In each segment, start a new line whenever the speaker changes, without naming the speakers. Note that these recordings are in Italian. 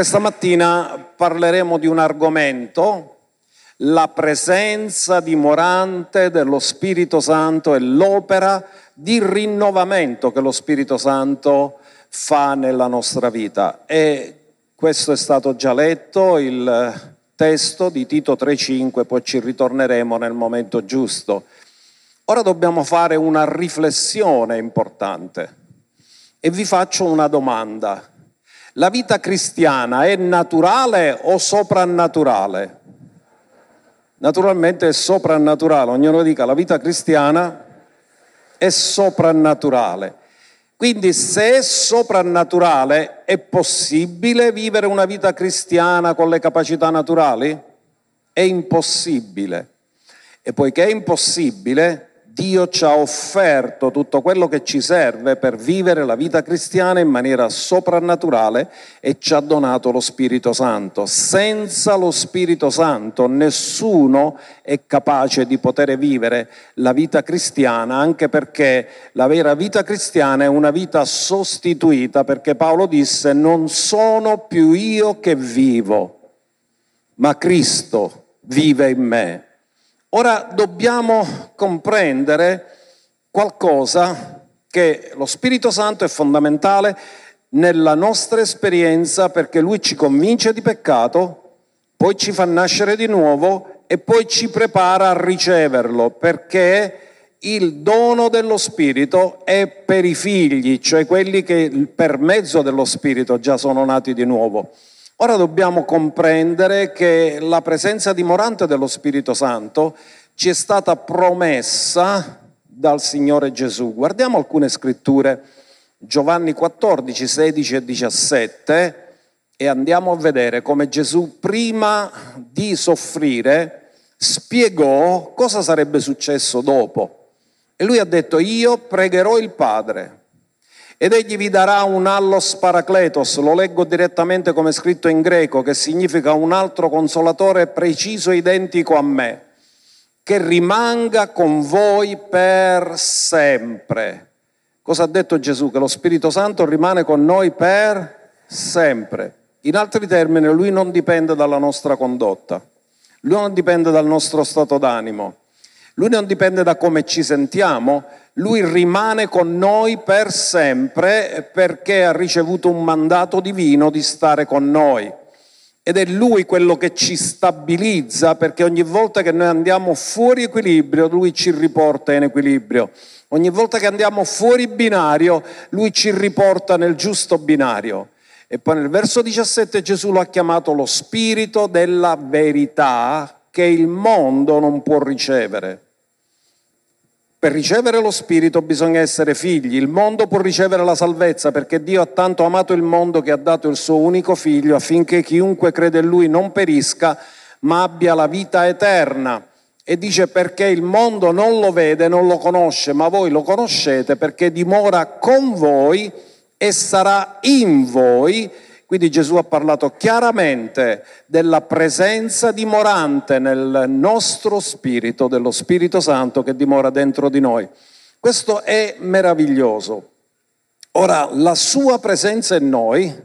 Questa mattina parleremo di un argomento, la presenza dimorante dello Spirito Santo e l'opera di rinnovamento che lo Spirito Santo fa nella nostra vita. E questo è stato già letto, il testo di Tito 3.5, poi ci ritorneremo nel momento giusto. Ora dobbiamo fare una riflessione importante e vi faccio una domanda. La vita cristiana è naturale o soprannaturale? Naturalmente è soprannaturale, ognuno dica la vita cristiana è soprannaturale. Quindi se è soprannaturale è possibile vivere una vita cristiana con le capacità naturali? È impossibile. E poiché è impossibile, Dio ci ha offerto tutto quello che ci serve per vivere la vita cristiana in maniera soprannaturale e ci ha donato lo Spirito Santo. Senza lo Spirito Santo nessuno è capace di poter vivere la vita cristiana, anche perché la vera vita cristiana è una vita sostituita, perché Paolo disse non sono più io che vivo, ma Cristo vive in me. Ora dobbiamo comprendere qualcosa che lo Spirito Santo è fondamentale nella nostra esperienza perché lui ci convince di peccato, poi ci fa nascere di nuovo e poi ci prepara a riceverlo perché il dono dello Spirito è per i figli, cioè quelli che per mezzo dello Spirito già sono nati di nuovo. Ora dobbiamo comprendere che la presenza dimorante dello Spirito Santo ci è stata promessa dal Signore Gesù. Guardiamo alcune scritture, Giovanni 14, 16 e 17, e andiamo a vedere come Gesù prima di soffrire spiegò cosa sarebbe successo dopo. E lui ha detto, io pregherò il Padre ed egli vi darà un allos paracletos, lo leggo direttamente come scritto in greco, che significa un altro consolatore preciso identico a me, che rimanga con voi per sempre. Cosa ha detto Gesù? Che lo Spirito Santo rimane con noi per sempre. In altri termini, lui non dipende dalla nostra condotta, lui non dipende dal nostro stato d'animo, lui non dipende da come ci sentiamo, lui rimane con noi per sempre perché ha ricevuto un mandato divino di stare con noi. Ed è lui quello che ci stabilizza perché ogni volta che noi andiamo fuori equilibrio, lui ci riporta in equilibrio. Ogni volta che andiamo fuori binario, lui ci riporta nel giusto binario. E poi nel verso 17 Gesù lo ha chiamato lo spirito della verità che il mondo non può ricevere. Per ricevere lo Spirito bisogna essere figli, il mondo può ricevere la salvezza perché Dio ha tanto amato il mondo che ha dato il suo unico figlio affinché chiunque crede in lui non perisca ma abbia la vita eterna. E dice perché il mondo non lo vede, non lo conosce, ma voi lo conoscete perché dimora con voi e sarà in voi quindi Gesù ha parlato chiaramente della presenza dimorante nel nostro spirito, dello Spirito Santo che dimora dentro di noi. Questo è meraviglioso. Ora, la sua presenza in noi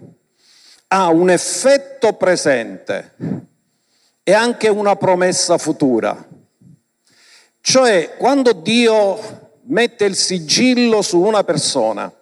ha un effetto presente e anche una promessa futura. Cioè, quando Dio mette il sigillo su una persona,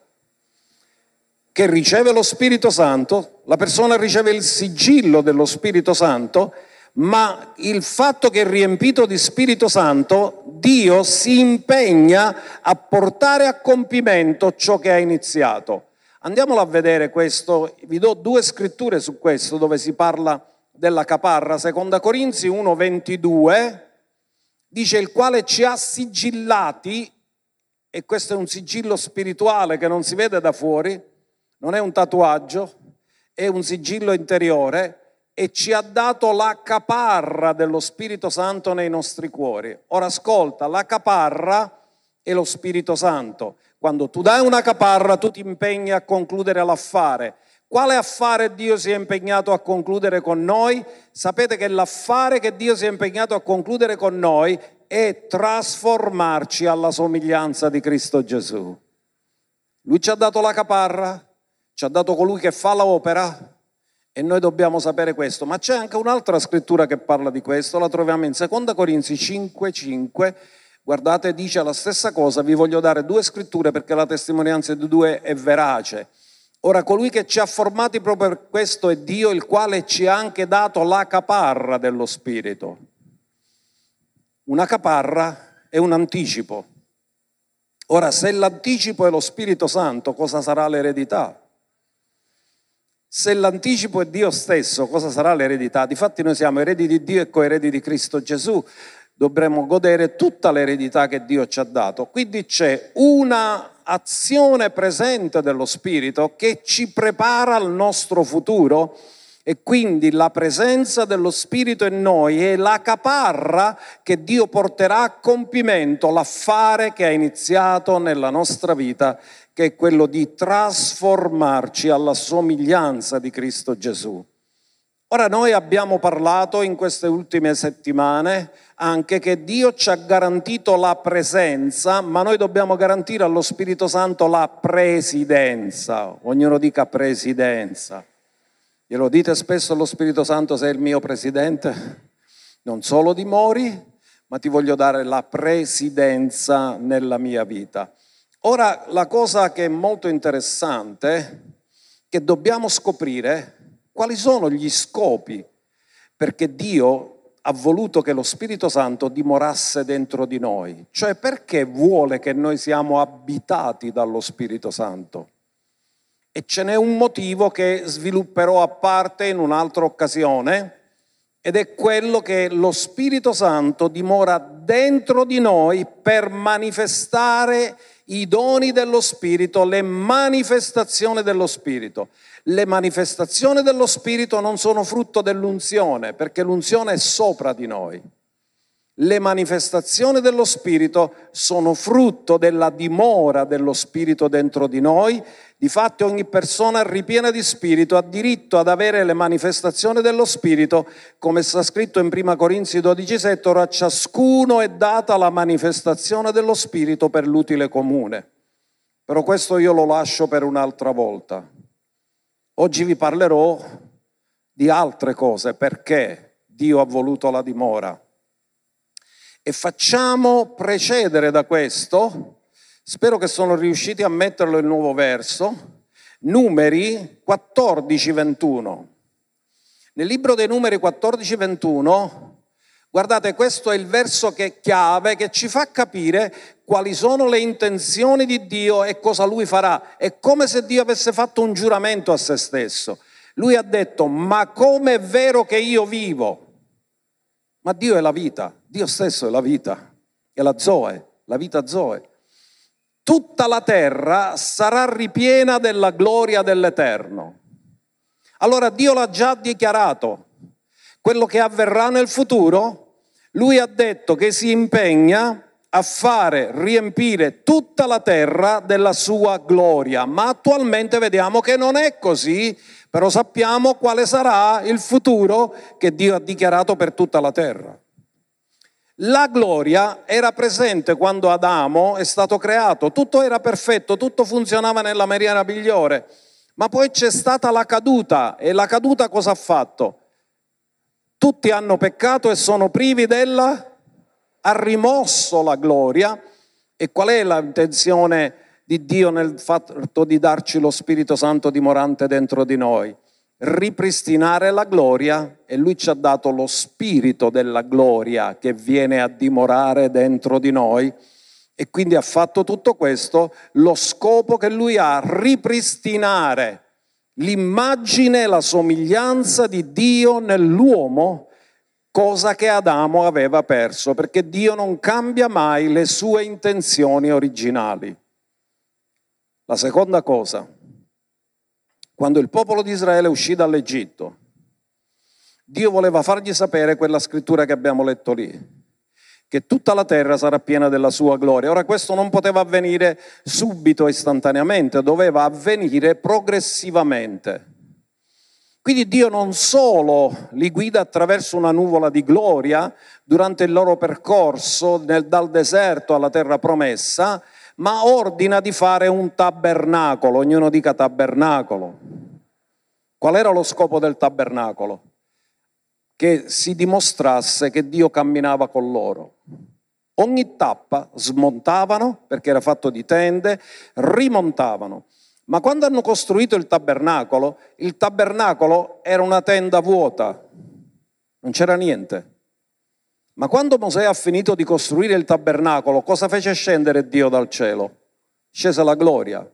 che riceve lo Spirito Santo, la persona riceve il sigillo dello Spirito Santo, ma il fatto che è riempito di Spirito Santo, Dio si impegna a portare a compimento ciò che ha iniziato. Andiamolo a vedere questo, vi do due scritture su questo dove si parla della caparra, seconda Corinzi 1:22 dice il quale ci ha sigillati e questo è un sigillo spirituale che non si vede da fuori non è un tatuaggio, è un sigillo interiore e ci ha dato la caparra dello Spirito Santo nei nostri cuori. Ora ascolta, la caparra è lo Spirito Santo. Quando tu dai una caparra, tu ti impegni a concludere l'affare. Quale affare Dio si è impegnato a concludere con noi? Sapete che l'affare che Dio si è impegnato a concludere con noi è trasformarci alla somiglianza di Cristo Gesù. Lui ci ha dato la caparra, ci ha dato colui che fa l'opera E noi dobbiamo sapere questo, ma c'è anche un'altra scrittura che parla di questo, la troviamo in 2 Corinzi 5, 5. Guardate, dice la stessa cosa, vi voglio dare due scritture perché la testimonianza di due è verace. Ora colui che ci ha formati proprio per questo è Dio, il quale ci ha anche dato la caparra dello Spirito. Una caparra è un anticipo. Ora, se l'anticipo è lo Spirito Santo, cosa sarà l'eredità? Se l'anticipo è Dio stesso, cosa sarà l'eredità? Difatti noi siamo eredi di Dio e coeredi di Cristo Gesù, dovremmo godere tutta l'eredità che Dio ci ha dato. Quindi c'è una azione presente dello Spirito che ci prepara al nostro futuro e quindi la presenza dello Spirito in noi è la caparra che Dio porterà a compimento l'affare che ha iniziato nella nostra vita che è quello di trasformarci alla somiglianza di Cristo Gesù. Ora noi abbiamo parlato in queste ultime settimane anche che Dio ci ha garantito la presenza, ma noi dobbiamo garantire allo Spirito Santo la presidenza. Ognuno dica presidenza. Glielo dite spesso allo Spirito Santo sei il mio presidente? Non solo dimori, ma ti voglio dare la presidenza nella mia vita. Ora, la cosa che è molto interessante è che dobbiamo scoprire quali sono gli scopi, perché Dio ha voluto che lo Spirito Santo dimorasse dentro di noi, cioè perché vuole che noi siamo abitati dallo Spirito Santo. E ce n'è un motivo che svilupperò a parte in un'altra occasione, ed è quello che lo Spirito Santo dimora dentro di noi per manifestare i doni dello Spirito, le manifestazioni dello Spirito. Le manifestazioni dello Spirito non sono frutto dell'unzione, perché l'unzione è sopra di noi. Le manifestazioni dello Spirito sono frutto della dimora dello Spirito dentro di noi. Difatti ogni persona ripiena di Spirito ha diritto ad avere le manifestazioni dello Spirito, come sta scritto in 1 Corinzi 12,7, ora a ciascuno è data la manifestazione dello Spirito per l'utile comune. Però questo io lo lascio per un'altra volta. Oggi vi parlerò di altre cose, perché Dio ha voluto la dimora. E facciamo precedere da questo, spero che sono riusciti a metterlo il nuovo verso, numeri 14-21. Nel libro dei numeri 14-21, guardate, questo è il verso che chiave che ci fa capire quali sono le intenzioni di Dio e cosa Lui farà. È come se Dio avesse fatto un giuramento a se stesso. Lui ha detto, ma come è vero che io vivo? Ma Dio è la vita, Dio stesso è la vita, è la Zoe, la vita Zoe. Tutta la terra sarà ripiena della gloria dell'Eterno. Allora Dio l'ha già dichiarato. Quello che avverrà nel futuro, lui ha detto che si impegna a fare riempire tutta la terra della sua gloria, ma attualmente vediamo che non è così però sappiamo quale sarà il futuro che Dio ha dichiarato per tutta la terra. La gloria era presente quando Adamo è stato creato, tutto era perfetto, tutto funzionava nella maniera migliore, ma poi c'è stata la caduta e la caduta cosa ha fatto? Tutti hanno peccato e sono privi della... ha rimosso la gloria e qual è l'intenzione di Dio nel fatto di darci lo Spirito Santo dimorante dentro di noi. Ripristinare la gloria e Lui ci ha dato lo Spirito della gloria che viene a dimorare dentro di noi e quindi ha fatto tutto questo, lo scopo che Lui ha, ripristinare l'immagine, la somiglianza di Dio nell'uomo, cosa che Adamo aveva perso, perché Dio non cambia mai le sue intenzioni originali. La seconda cosa, quando il popolo di Israele uscì dall'Egitto, Dio voleva fargli sapere quella scrittura che abbiamo letto lì, che tutta la terra sarà piena della sua gloria. Ora questo non poteva avvenire subito, istantaneamente, doveva avvenire progressivamente. Quindi Dio non solo li guida attraverso una nuvola di gloria durante il loro percorso nel, dal deserto alla terra promessa, ma ordina di fare un tabernacolo, ognuno dica tabernacolo. Qual era lo scopo del tabernacolo? Che si dimostrasse che Dio camminava con loro. Ogni tappa smontavano, perché era fatto di tende, rimontavano. Ma quando hanno costruito il tabernacolo, il tabernacolo era una tenda vuota, non c'era niente. Ma quando Mosè ha finito di costruire il tabernacolo, cosa fece scendere Dio dal cielo? Scese la gloria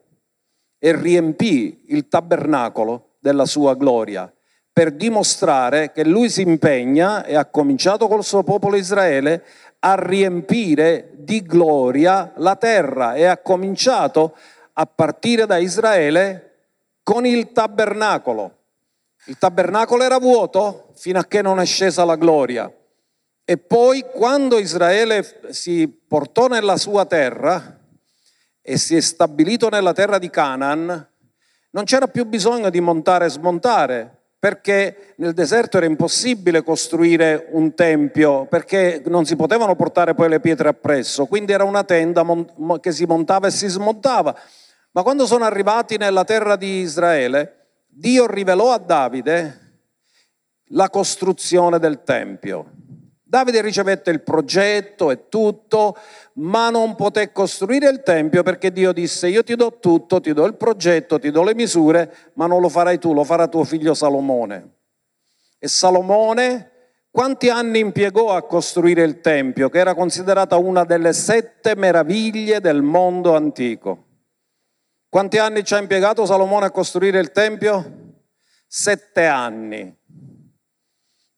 e riempì il tabernacolo della sua gloria per dimostrare che lui si impegna e ha cominciato col suo popolo Israele a riempire di gloria la terra e ha cominciato a partire da Israele con il tabernacolo. Il tabernacolo era vuoto fino a che non è scesa la gloria. E poi quando Israele si portò nella sua terra e si è stabilito nella terra di Canaan, non c'era più bisogno di montare e smontare, perché nel deserto era impossibile costruire un tempio, perché non si potevano portare poi le pietre appresso, quindi era una tenda che si montava e si smontava. Ma quando sono arrivati nella terra di Israele, Dio rivelò a Davide la costruzione del Tempio. Davide ricevette il progetto e tutto, ma non poté costruire il Tempio perché Dio disse io ti do tutto, ti do il progetto, ti do le misure, ma non lo farai tu, lo farà tuo figlio Salomone. E Salomone quanti anni impiegò a costruire il Tempio, che era considerata una delle sette meraviglie del mondo antico? Quanti anni ci ha impiegato Salomone a costruire il Tempio? Sette anni.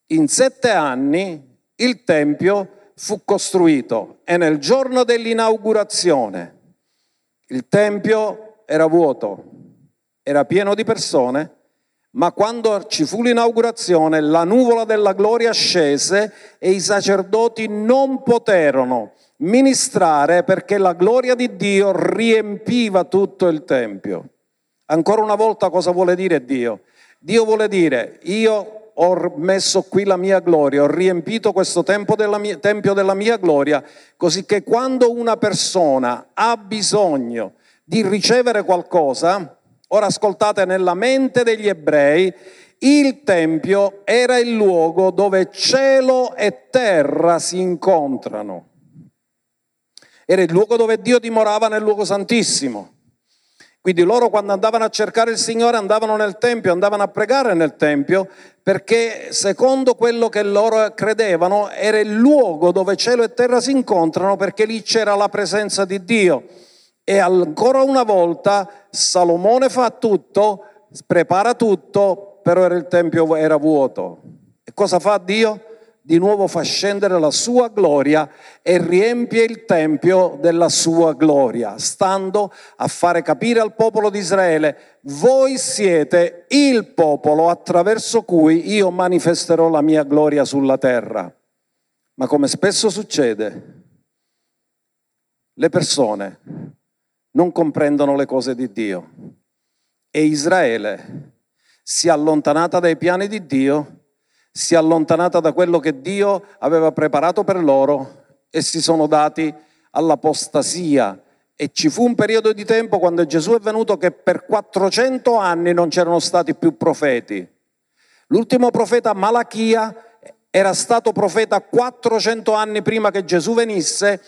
In sette anni il Tempio fu costruito e nel giorno dell'inaugurazione il Tempio era vuoto, era pieno di persone, ma quando ci fu l'inaugurazione la nuvola della gloria scese e i sacerdoti non poterono ministrare perché la gloria di Dio riempiva tutto il Tempio. Ancora una volta cosa vuole dire Dio? Dio vuole dire io ho messo qui la mia gloria, ho riempito questo della mia, tempio della mia gloria, così che quando una persona ha bisogno di ricevere qualcosa, ora ascoltate nella mente degli ebrei, il Tempio era il luogo dove cielo e terra si incontrano. Era il luogo dove Dio dimorava nel luogo santissimo. Quindi loro quando andavano a cercare il Signore andavano nel Tempio, andavano a pregare nel Tempio, perché secondo quello che loro credevano era il luogo dove cielo e terra si incontrano, perché lì c'era la presenza di Dio. E ancora una volta Salomone fa tutto, prepara tutto, però il Tempio era vuoto. E cosa fa Dio? Di nuovo fa scendere la sua gloria e riempie il tempio della sua gloria, stando a fare capire al popolo di Israele, voi siete il popolo attraverso cui io manifesterò la mia gloria sulla terra. Ma come spesso succede, le persone non comprendono le cose di Dio e Israele si è allontanata dai piani di Dio si è allontanata da quello che Dio aveva preparato per loro e si sono dati all'apostasia. E ci fu un periodo di tempo quando Gesù è venuto che per 400 anni non c'erano stati più profeti. L'ultimo profeta Malachia era stato profeta 400 anni prima che Gesù venisse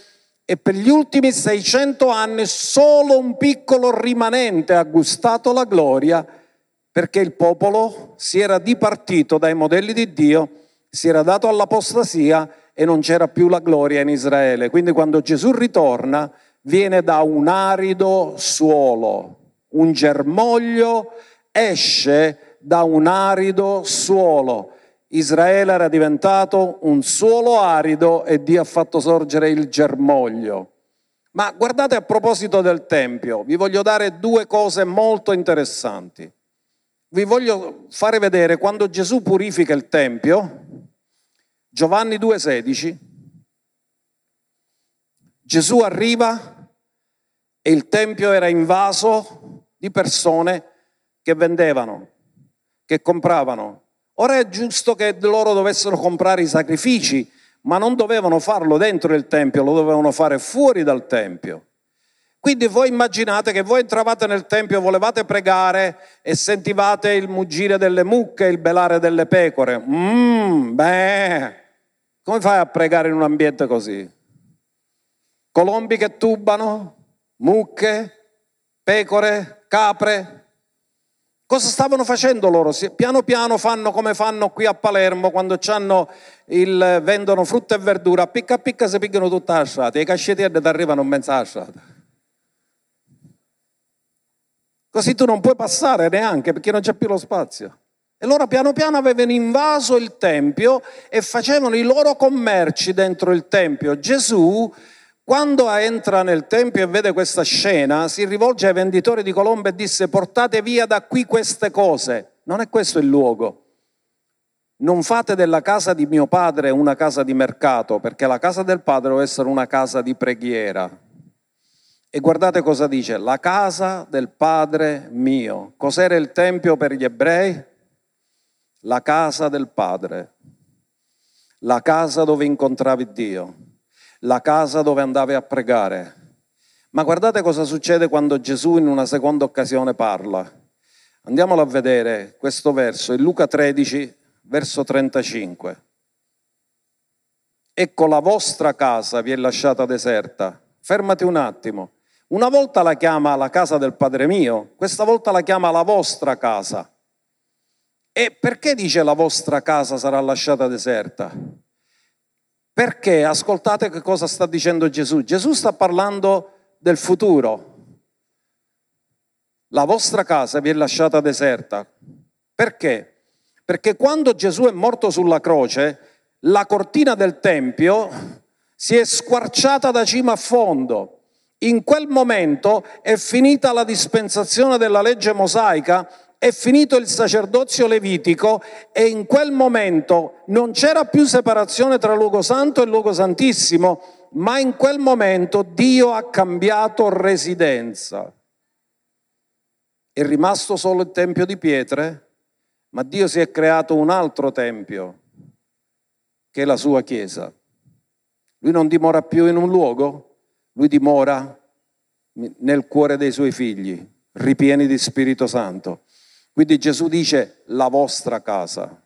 e per gli ultimi 600 anni solo un piccolo rimanente ha gustato la gloria perché il popolo si era dipartito dai modelli di Dio, si era dato all'apostasia e non c'era più la gloria in Israele. Quindi quando Gesù ritorna viene da un arido suolo, un germoglio esce da un arido suolo. Israele era diventato un suolo arido e Dio ha fatto sorgere il germoglio. Ma guardate a proposito del Tempio, vi voglio dare due cose molto interessanti vi voglio fare vedere quando Gesù purifica il Tempio, Giovanni 2,16, Gesù arriva e il Tempio era invaso di persone che vendevano, che compravano. Ora è giusto che loro dovessero comprare i sacrifici, ma non dovevano farlo dentro il Tempio, lo dovevano fare fuori dal Tempio. Quindi voi immaginate che voi entravate nel Tempio, volevate pregare e sentivate il muggire delle mucche, il belare delle pecore. Mmm, beh, come fai a pregare in un ambiente così? Colombi che tubano, mucche, pecore, capre. Cosa stavano facendo loro? Piano piano fanno come fanno qui a Palermo quando il, vendono frutta e verdura, picca picca si piccano tutta la strada, i cascettieri ti arrivano in mezzo alla strada. Così tu non puoi passare neanche perché non c'è più lo spazio. E loro piano piano avevano invaso il Tempio e facevano i loro commerci dentro il Tempio. Gesù, quando entra nel Tempio e vede questa scena, si rivolge ai venditori di colombe e disse portate via da qui queste cose. Non è questo il luogo. Non fate della casa di mio padre una casa di mercato, perché la casa del padre deve essere una casa di preghiera. E guardate cosa dice, la casa del Padre mio. Cos'era il Tempio per gli ebrei? La casa del Padre, la casa dove incontravi Dio, la casa dove andavi a pregare. Ma guardate cosa succede quando Gesù in una seconda occasione parla. Andiamolo a vedere questo verso, in Luca 13, verso 35. Ecco la vostra casa vi è lasciata deserta. Fermati un attimo. Una volta la chiama la casa del Padre mio, questa volta la chiama la vostra casa. E perché dice la vostra casa sarà lasciata deserta? Perché, ascoltate che cosa sta dicendo Gesù. Gesù sta parlando del futuro. La vostra casa vi è lasciata deserta. Perché? Perché quando Gesù è morto sulla croce, la cortina del Tempio si è squarciata da cima a fondo in quel momento è finita la dispensazione della legge mosaica, è finito il sacerdozio levitico e in quel momento non c'era più separazione tra luogo santo e luogo santissimo, ma in quel momento Dio ha cambiato residenza. È rimasto solo il tempio di pietre, ma Dio si è creato un altro tempio, che è la sua chiesa. Lui non dimora più in un luogo, lui dimora nel cuore dei suoi figli, ripieni di Spirito Santo. Quindi Gesù dice la vostra casa.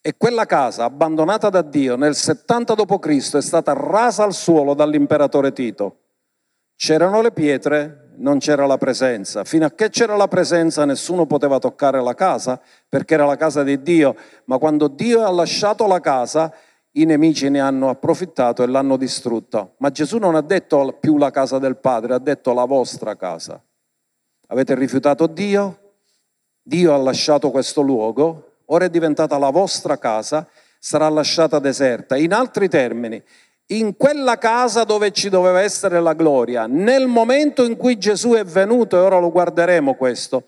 E quella casa, abbandonata da Dio nel 70 d.C., è stata rasa al suolo dall'imperatore Tito. C'erano le pietre, non c'era la presenza. Fino a che c'era la presenza nessuno poteva toccare la casa perché era la casa di Dio, ma quando Dio ha lasciato la casa i nemici ne hanno approfittato e l'hanno distrutta. Ma Gesù non ha detto più la casa del Padre, ha detto la vostra casa. Avete rifiutato Dio, Dio ha lasciato questo luogo, ora è diventata la vostra casa, sarà lasciata deserta. In altri termini, in quella casa dove ci doveva essere la gloria, nel momento in cui Gesù è venuto, e ora lo guarderemo questo,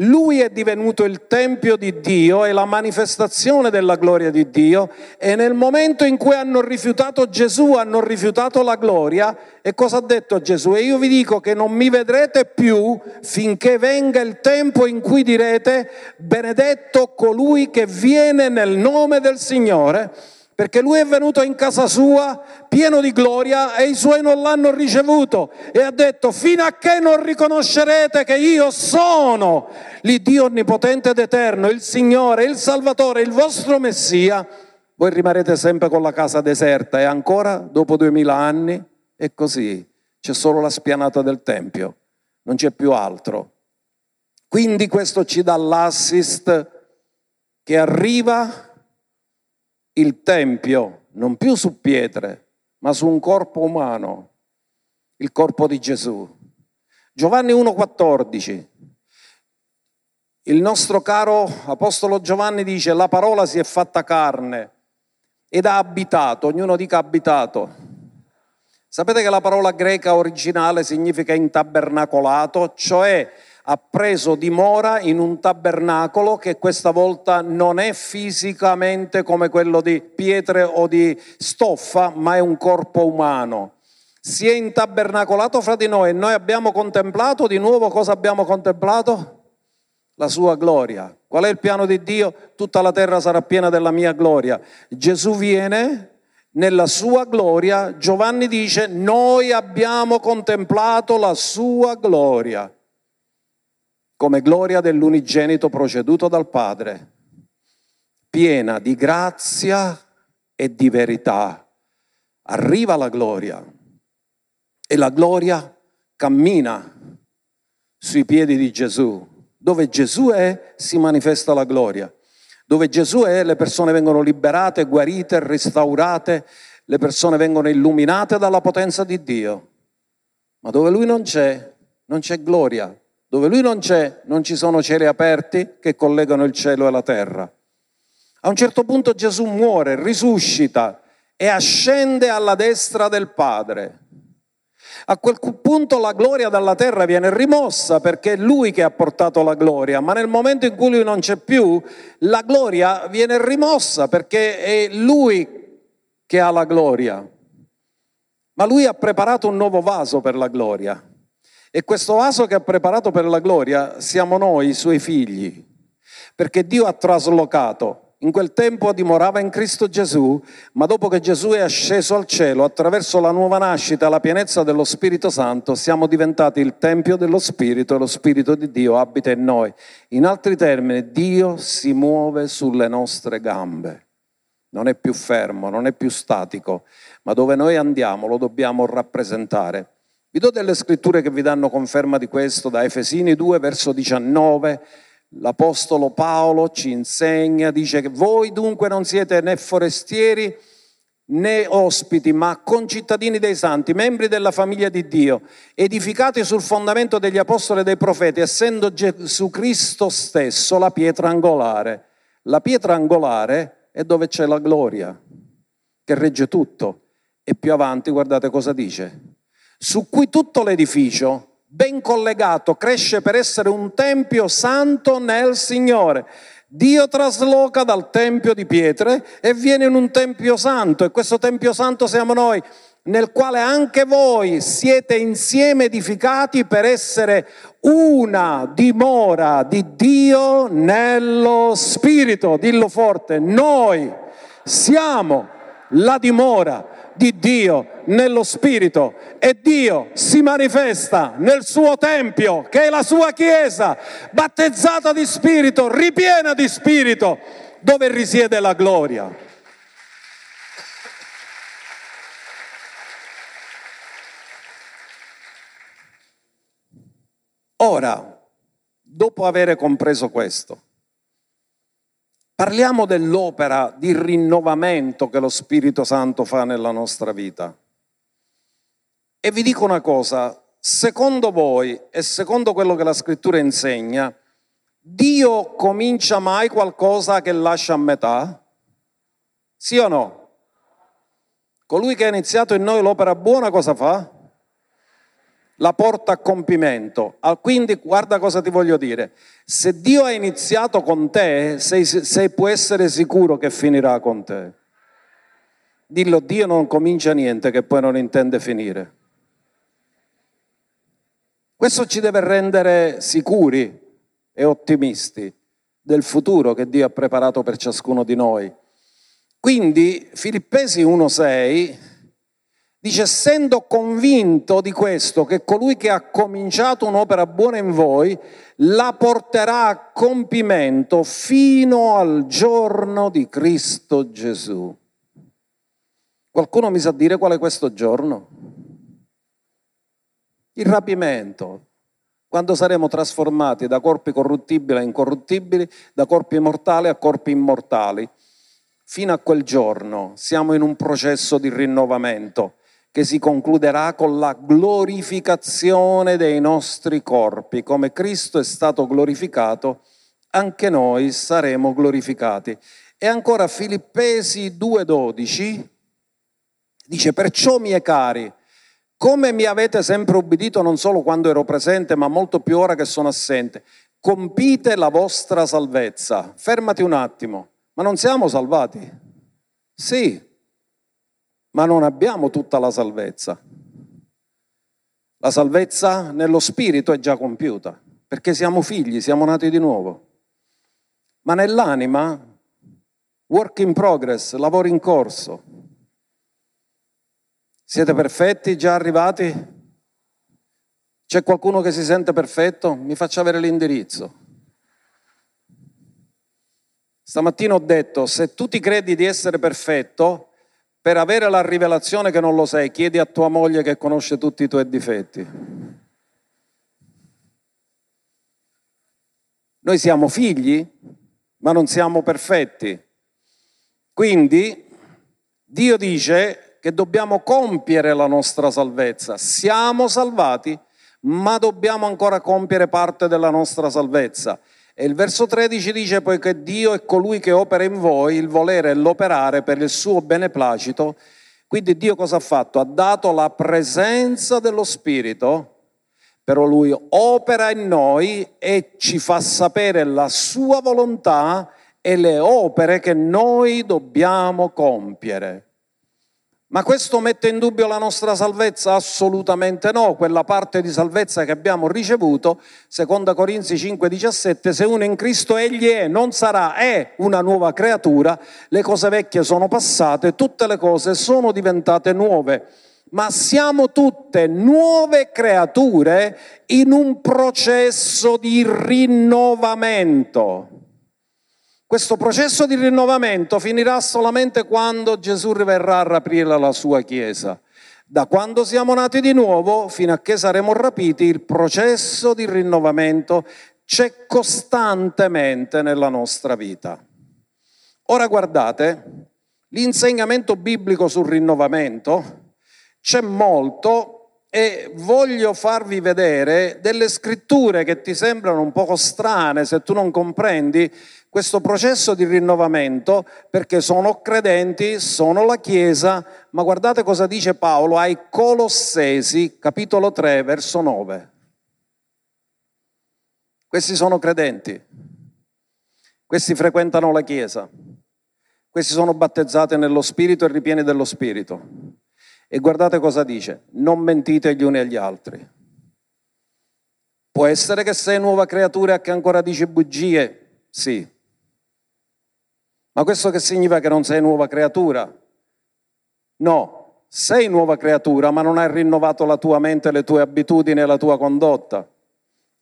lui è divenuto il Tempio di Dio e la manifestazione della gloria di Dio e nel momento in cui hanno rifiutato Gesù, hanno rifiutato la gloria e cosa ha detto Gesù? E io vi dico che non mi vedrete più finché venga il tempo in cui direte benedetto colui che viene nel nome del Signore perché lui è venuto in casa sua pieno di gloria e i suoi non l'hanno ricevuto. E ha detto fino a che non riconoscerete che io sono l'Iddio onnipotente ed eterno, il Signore, il Salvatore, il vostro Messia, voi rimarrete sempre con la casa deserta. E ancora dopo duemila anni è così, c'è solo la spianata del Tempio, non c'è più altro. Quindi questo ci dà l'assist che arriva il Tempio non più su pietre, ma su un corpo umano, il corpo di Gesù. Giovanni 1,14. Il nostro caro Apostolo Giovanni dice, la parola si è fatta carne ed ha abitato, ognuno dica abitato. Sapete che la parola greca originale significa intabernacolato, cioè ha preso dimora in un tabernacolo che questa volta non è fisicamente come quello di pietre o di stoffa, ma è un corpo umano. Si è intabernacolato fra di noi e noi abbiamo contemplato di nuovo cosa abbiamo contemplato? La sua gloria. Qual è il piano di Dio? Tutta la terra sarà piena della mia gloria. Gesù viene nella sua gloria, Giovanni dice, noi abbiamo contemplato la sua gloria, come gloria dell'unigenito proceduto dal Padre, piena di grazia e di verità. Arriva la gloria e la gloria cammina sui piedi di Gesù. Dove Gesù è si manifesta la gloria. Dove Gesù è le persone vengono liberate, guarite, restaurate, le persone vengono illuminate dalla potenza di Dio. Ma dove Lui non c'è, non c'è gloria. Dove Lui non c'è, non ci sono cieli aperti che collegano il cielo e la terra. A un certo punto Gesù muore, risuscita e ascende alla destra del Padre. A quel punto la gloria dalla terra viene rimossa perché è lui che ha portato la gloria, ma nel momento in cui lui non c'è più, la gloria viene rimossa perché è lui che ha la gloria. Ma lui ha preparato un nuovo vaso per la gloria. E questo vaso che ha preparato per la gloria siamo noi, i suoi figli, perché Dio ha traslocato in quel tempo dimorava in Cristo Gesù, ma dopo che Gesù è asceso al cielo, attraverso la nuova nascita la pienezza dello Spirito Santo, siamo diventati il Tempio dello Spirito e lo Spirito di Dio abita in noi. In altri termini, Dio si muove sulle nostre gambe. Non è più fermo, non è più statico, ma dove noi andiamo lo dobbiamo rappresentare. Vi do delle scritture che vi danno conferma di questo, da Efesini 2, verso 19 L'Apostolo Paolo ci insegna, dice che voi dunque non siete né forestieri né ospiti, ma concittadini dei santi, membri della famiglia di Dio, edificati sul fondamento degli apostoli e dei profeti, essendo Gesù Cristo stesso la pietra angolare. La pietra angolare è dove c'è la gloria, che regge tutto. E più avanti, guardate cosa dice, su cui tutto l'edificio ben collegato, cresce per essere un tempio santo nel Signore. Dio trasloca dal tempio di pietre e viene in un tempio santo e questo tempio santo siamo noi, nel quale anche voi siete insieme edificati per essere una dimora di Dio nello Spirito. Dillo forte, noi siamo la dimora di Dio nello Spirito e Dio si manifesta nel suo Tempio, che è la sua Chiesa, battezzata di Spirito, ripiena di Spirito, dove risiede la gloria. Ora, dopo aver compreso questo, Parliamo dell'opera di rinnovamento che lo Spirito Santo fa nella nostra vita. E vi dico una cosa, secondo voi e secondo quello che la scrittura insegna, Dio comincia mai qualcosa che lascia a metà? Sì o no? Colui che ha iniziato in noi l'opera buona cosa fa? La porta a compimento. Ah, quindi guarda cosa ti voglio dire. Se Dio ha iniziato con te, sei, sei, puoi essere sicuro che finirà con te. Dillo, Dio non comincia niente che poi non intende finire. Questo ci deve rendere sicuri e ottimisti del futuro che Dio ha preparato per ciascuno di noi. Quindi Filippesi 1.6 Dice, essendo convinto di questo, che colui che ha cominciato un'opera buona in voi, la porterà a compimento fino al giorno di Cristo Gesù. Qualcuno mi sa dire qual è questo giorno? Il rapimento, quando saremo trasformati da corpi corruttibili a incorruttibili, da corpi mortali a corpi immortali. Fino a quel giorno siamo in un processo di rinnovamento che si concluderà con la glorificazione dei nostri corpi. Come Cristo è stato glorificato, anche noi saremo glorificati. E ancora Filippesi 2:12 dice, perciò miei cari, come mi avete sempre ubbidito non solo quando ero presente, ma molto più ora che sono assente, compite la vostra salvezza. Fermati un attimo, ma non siamo salvati? Sì, ma non abbiamo tutta la salvezza. La salvezza nello spirito è già compiuta, perché siamo figli, siamo nati di nuovo. Ma nell'anima, work in progress, lavoro in corso. Siete perfetti, già arrivati? C'è qualcuno che si sente perfetto? Mi faccia avere l'indirizzo. Stamattina ho detto, se tu ti credi di essere perfetto, per avere la rivelazione che non lo sei, chiedi a tua moglie che conosce tutti i tuoi difetti. Noi siamo figli, ma non siamo perfetti. Quindi Dio dice che dobbiamo compiere la nostra salvezza. Siamo salvati, ma dobbiamo ancora compiere parte della nostra salvezza. E il verso 13 dice, poiché Dio è colui che opera in voi il volere e l'operare per il suo beneplacito, quindi Dio cosa ha fatto? Ha dato la presenza dello Spirito, però Lui opera in noi e ci fa sapere la sua volontà e le opere che noi dobbiamo compiere. Ma questo mette in dubbio la nostra salvezza? Assolutamente no. Quella parte di salvezza che abbiamo ricevuto, seconda Corinzi 5:17, se uno in Cristo egli è, non sarà, è una nuova creatura, le cose vecchie sono passate, tutte le cose sono diventate nuove. Ma siamo tutte nuove creature in un processo di rinnovamento. Questo processo di rinnovamento finirà solamente quando Gesù verrà a rapire la sua Chiesa. Da quando siamo nati di nuovo fino a che saremo rapiti, il processo di rinnovamento c'è costantemente nella nostra vita. Ora guardate, l'insegnamento biblico sul rinnovamento c'è molto e voglio farvi vedere delle scritture che ti sembrano un poco strane se tu non comprendi questo processo di rinnovamento perché sono credenti, sono la Chiesa, ma guardate cosa dice Paolo ai Colossesi, capitolo 3, verso 9. Questi sono credenti, questi frequentano la Chiesa, questi sono battezzati nello Spirito e ripieni dello Spirito. E guardate cosa dice, non mentite gli uni agli altri. Può essere che sei nuova creatura e che ancora dici bugie? Sì, ma questo che significa che non sei nuova creatura? No, sei nuova creatura, ma non hai rinnovato la tua mente, le tue abitudini e la tua condotta.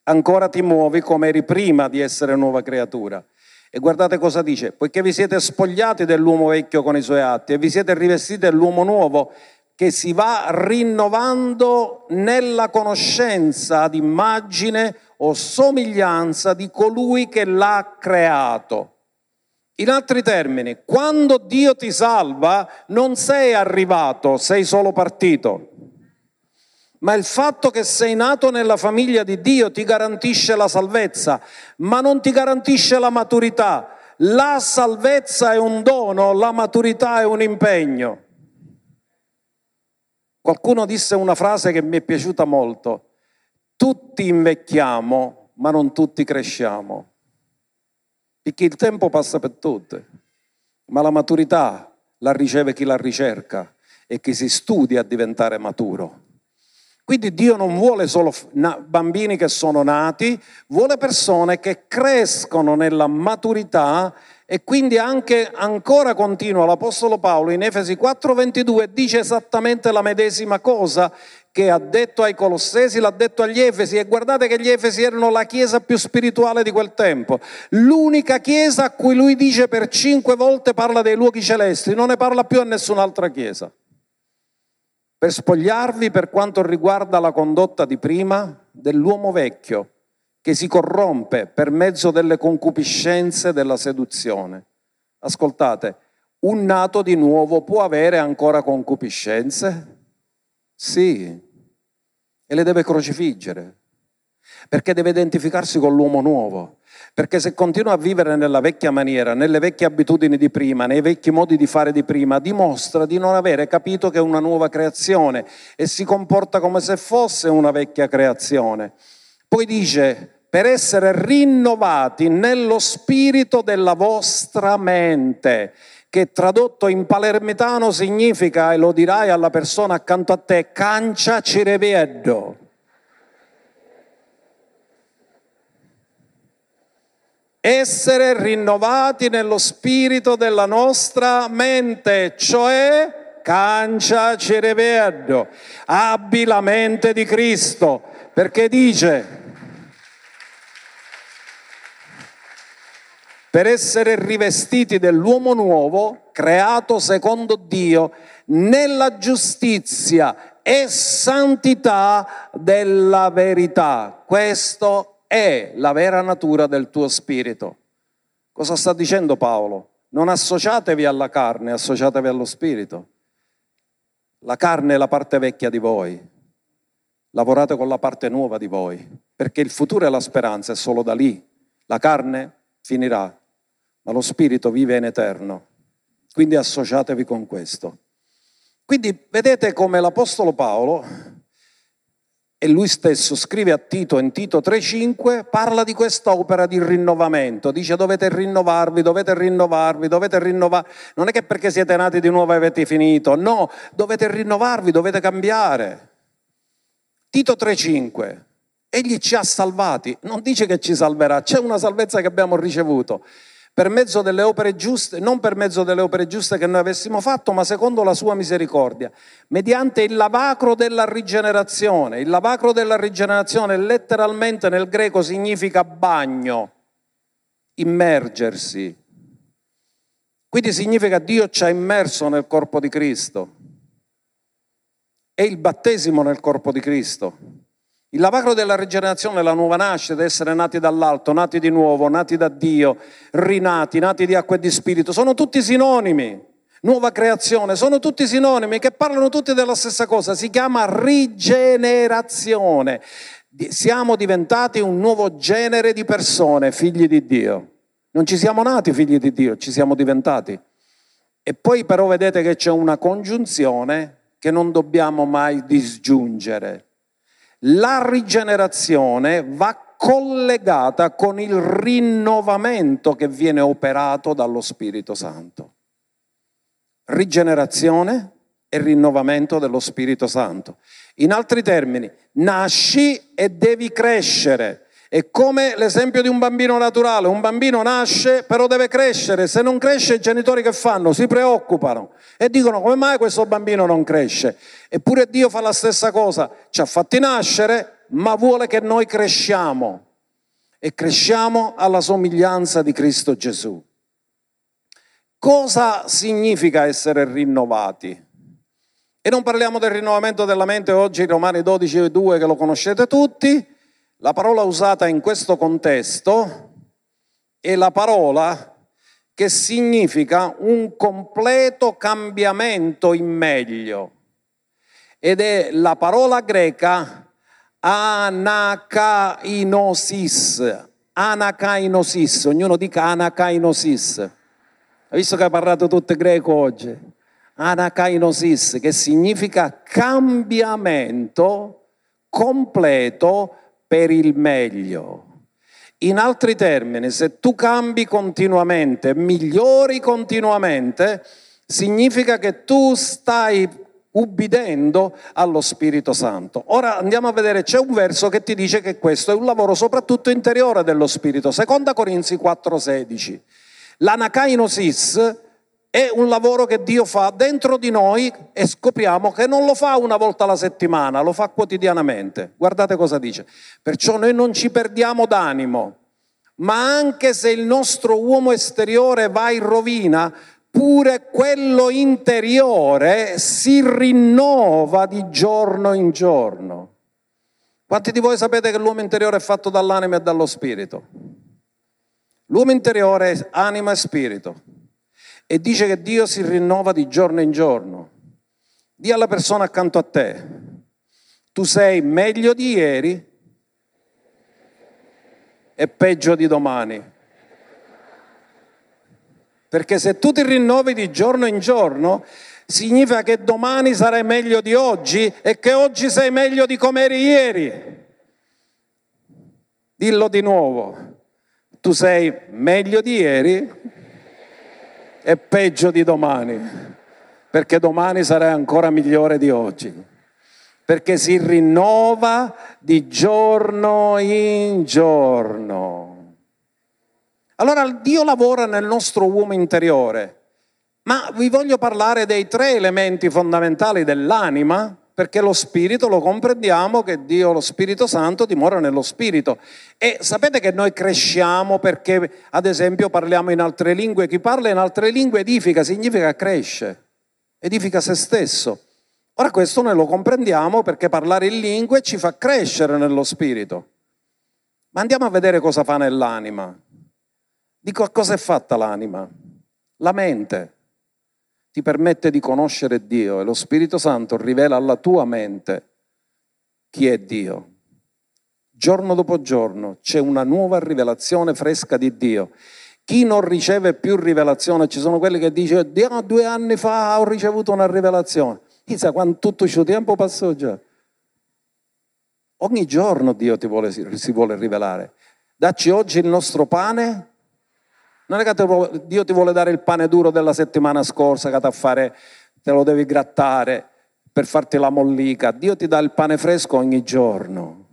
Ancora ti muovi come eri prima di essere nuova creatura. E guardate cosa dice, poiché vi siete spogliati dell'uomo vecchio con i suoi atti e vi siete rivestiti dell'uomo nuovo che si va rinnovando nella conoscenza d'immagine o somiglianza di colui che l'ha creato. In altri termini, quando Dio ti salva non sei arrivato, sei solo partito. Ma il fatto che sei nato nella famiglia di Dio ti garantisce la salvezza, ma non ti garantisce la maturità. La salvezza è un dono, la maturità è un impegno. Qualcuno disse una frase che mi è piaciuta molto. Tutti invecchiamo, ma non tutti cresciamo perché il tempo passa per tutte, ma la maturità la riceve chi la ricerca e chi si studia a diventare maturo. Quindi Dio non vuole solo bambini che sono nati, vuole persone che crescono nella maturità e quindi anche ancora continua l'Apostolo Paolo in Efesi 4:22 dice esattamente la medesima cosa che ha detto ai Colossesi, l'ha detto agli Efesi e guardate che gli Efesi erano la chiesa più spirituale di quel tempo, l'unica chiesa a cui lui dice per cinque volte parla dei luoghi celesti, non ne parla più a nessun'altra chiesa. Per spogliarvi per quanto riguarda la condotta di prima dell'uomo vecchio che si corrompe per mezzo delle concupiscenze della seduzione. Ascoltate, un nato di nuovo può avere ancora concupiscenze? Sì, e le deve crocifiggere, perché deve identificarsi con l'uomo nuovo. Perché se continua a vivere nella vecchia maniera, nelle vecchie abitudini di prima, nei vecchi modi di fare di prima, dimostra di non avere capito che è una nuova creazione e si comporta come se fosse una vecchia creazione. Poi dice, per essere rinnovati nello spirito della vostra mente che tradotto in palermitano significa, e lo dirai alla persona accanto a te, cancia ci rivedo. Essere rinnovati nello spirito della nostra mente, cioè cancia ci rivedo, abbi la mente di Cristo, perché dice, per essere rivestiti dell'uomo nuovo, creato secondo Dio, nella giustizia e santità della verità. Questo è la vera natura del tuo spirito. Cosa sta dicendo Paolo? Non associatevi alla carne, associatevi allo spirito. La carne è la parte vecchia di voi. Lavorate con la parte nuova di voi, perché il futuro e la speranza è solo da lì. La carne finirà, ma lo spirito vive in eterno. Quindi associatevi con questo. Quindi vedete come l'Apostolo Paolo, e lui stesso scrive a Tito in Tito 3.5, parla di questa opera di rinnovamento, dice dovete rinnovarvi, dovete rinnovarvi, dovete rinnovarvi, non è che perché siete nati di nuovo avete finito, no, dovete rinnovarvi, dovete cambiare. Tito 3.5, egli ci ha salvati, non dice che ci salverà, c'è una salvezza che abbiamo ricevuto per mezzo delle opere giuste, non per mezzo delle opere giuste che noi avessimo fatto, ma secondo la sua misericordia, mediante il lavacro della rigenerazione. Il lavacro della rigenerazione letteralmente nel greco significa bagno, immergersi. Quindi significa Dio ci ha immerso nel corpo di Cristo. È il battesimo nel corpo di Cristo. Il lavacro della rigenerazione, la nuova nascita, essere nati dall'alto, nati di nuovo, nati da Dio, rinati, nati di acqua e di spirito, sono tutti sinonimi. Nuova creazione, sono tutti sinonimi che parlano tutti della stessa cosa, si chiama rigenerazione. Siamo diventati un nuovo genere di persone, figli di Dio. Non ci siamo nati figli di Dio, ci siamo diventati. E poi però vedete che c'è una congiunzione che non dobbiamo mai disgiungere la rigenerazione va collegata con il rinnovamento che viene operato dallo Spirito Santo. Rigenerazione e rinnovamento dello Spirito Santo. In altri termini, nasci e devi crescere. È come l'esempio di un bambino naturale, un bambino nasce però deve crescere, se non cresce i genitori che fanno? Si preoccupano e dicono come mai questo bambino non cresce? Eppure Dio fa la stessa cosa, ci ha fatti nascere ma vuole che noi cresciamo e cresciamo alla somiglianza di Cristo Gesù. Cosa significa essere rinnovati? E non parliamo del rinnovamento della mente oggi, Romani 12, 2 che lo conoscete tutti, la parola usata in questo contesto è la parola che significa un completo cambiamento in meglio ed è la parola greca anakainosis. Anakainosis, ognuno dica anakainosis. Hai visto che hai parlato tutto greco oggi? Anakainosis, che significa cambiamento completo per il meglio. In altri termini, se tu cambi continuamente, migliori continuamente, significa che tu stai ubbidendo allo Spirito Santo. Ora andiamo a vedere, c'è un verso che ti dice che questo è un lavoro soprattutto interiore dello Spirito, seconda Corinzi 4:16. L'anakainosis è un lavoro che Dio fa dentro di noi e scopriamo che non lo fa una volta alla settimana, lo fa quotidianamente. Guardate cosa dice. Perciò noi non ci perdiamo d'animo, ma anche se il nostro uomo esteriore va in rovina, pure quello interiore si rinnova di giorno in giorno. Quanti di voi sapete che l'uomo interiore è fatto dall'anima e dallo spirito? L'uomo interiore è anima e spirito e dice che Dio si rinnova di giorno in giorno. Dì alla persona accanto a te, tu sei meglio di ieri e peggio di domani. Perché se tu ti rinnovi di giorno in giorno, significa che domani sarai meglio di oggi e che oggi sei meglio di come eri ieri. Dillo di nuovo, tu sei meglio di ieri è peggio di domani, perché domani sarai ancora migliore di oggi, perché si rinnova di giorno in giorno. Allora Dio lavora nel nostro uomo interiore, Ma vi voglio parlare dei tre elementi fondamentali dell'anima, perché lo spirito lo comprendiamo che Dio, lo Spirito Santo, dimora nello spirito. E sapete che noi cresciamo perché, ad esempio, parliamo in altre lingue. Chi parla in altre lingue edifica, significa cresce, edifica se stesso. Ora questo noi lo comprendiamo perché parlare in lingue ci fa crescere nello spirito. Ma andiamo a vedere cosa fa nell'anima. Dico a cosa è fatta l'anima? La mente ti permette di conoscere Dio e lo Spirito Santo rivela alla tua mente chi è Dio. Giorno dopo giorno c'è una nuova rivelazione fresca di Dio. Chi non riceve più rivelazione, ci sono quelli che dicono, due anni fa ho ricevuto una rivelazione. Chissà quanto tutto questo tempo passò già. Ogni giorno Dio vuole, si vuole rivelare. Dacci oggi il nostro pane non è che Dio ti vuole dare il pane duro della settimana scorsa che fare, te lo devi grattare per farti la mollica. Dio ti dà il pane fresco ogni giorno.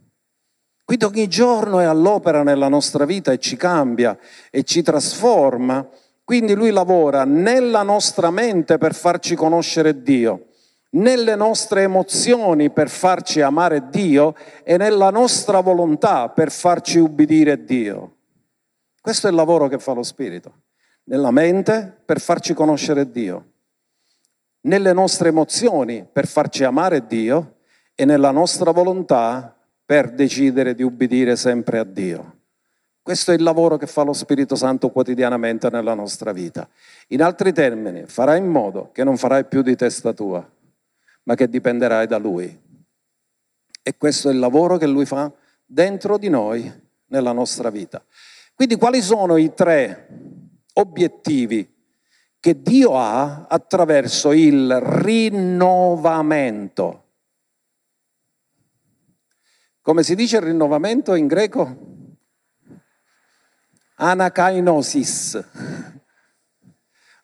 Quindi ogni giorno è all'opera nella nostra vita e ci cambia e ci trasforma. Quindi lui lavora nella nostra mente per farci conoscere Dio, nelle nostre emozioni per farci amare Dio e nella nostra volontà per farci ubbidire Dio. Questo è il lavoro che fa lo Spirito, nella mente per farci conoscere Dio, nelle nostre emozioni per farci amare Dio e nella nostra volontà per decidere di ubbidire sempre a Dio. Questo è il lavoro che fa lo Spirito Santo quotidianamente nella nostra vita. In altri termini, farai in modo che non farai più di testa tua, ma che dipenderai da Lui. E questo è il lavoro che Lui fa dentro di noi nella nostra vita. Quindi quali sono i tre obiettivi che Dio ha attraverso il rinnovamento? Come si dice il rinnovamento in greco? Anakainosis.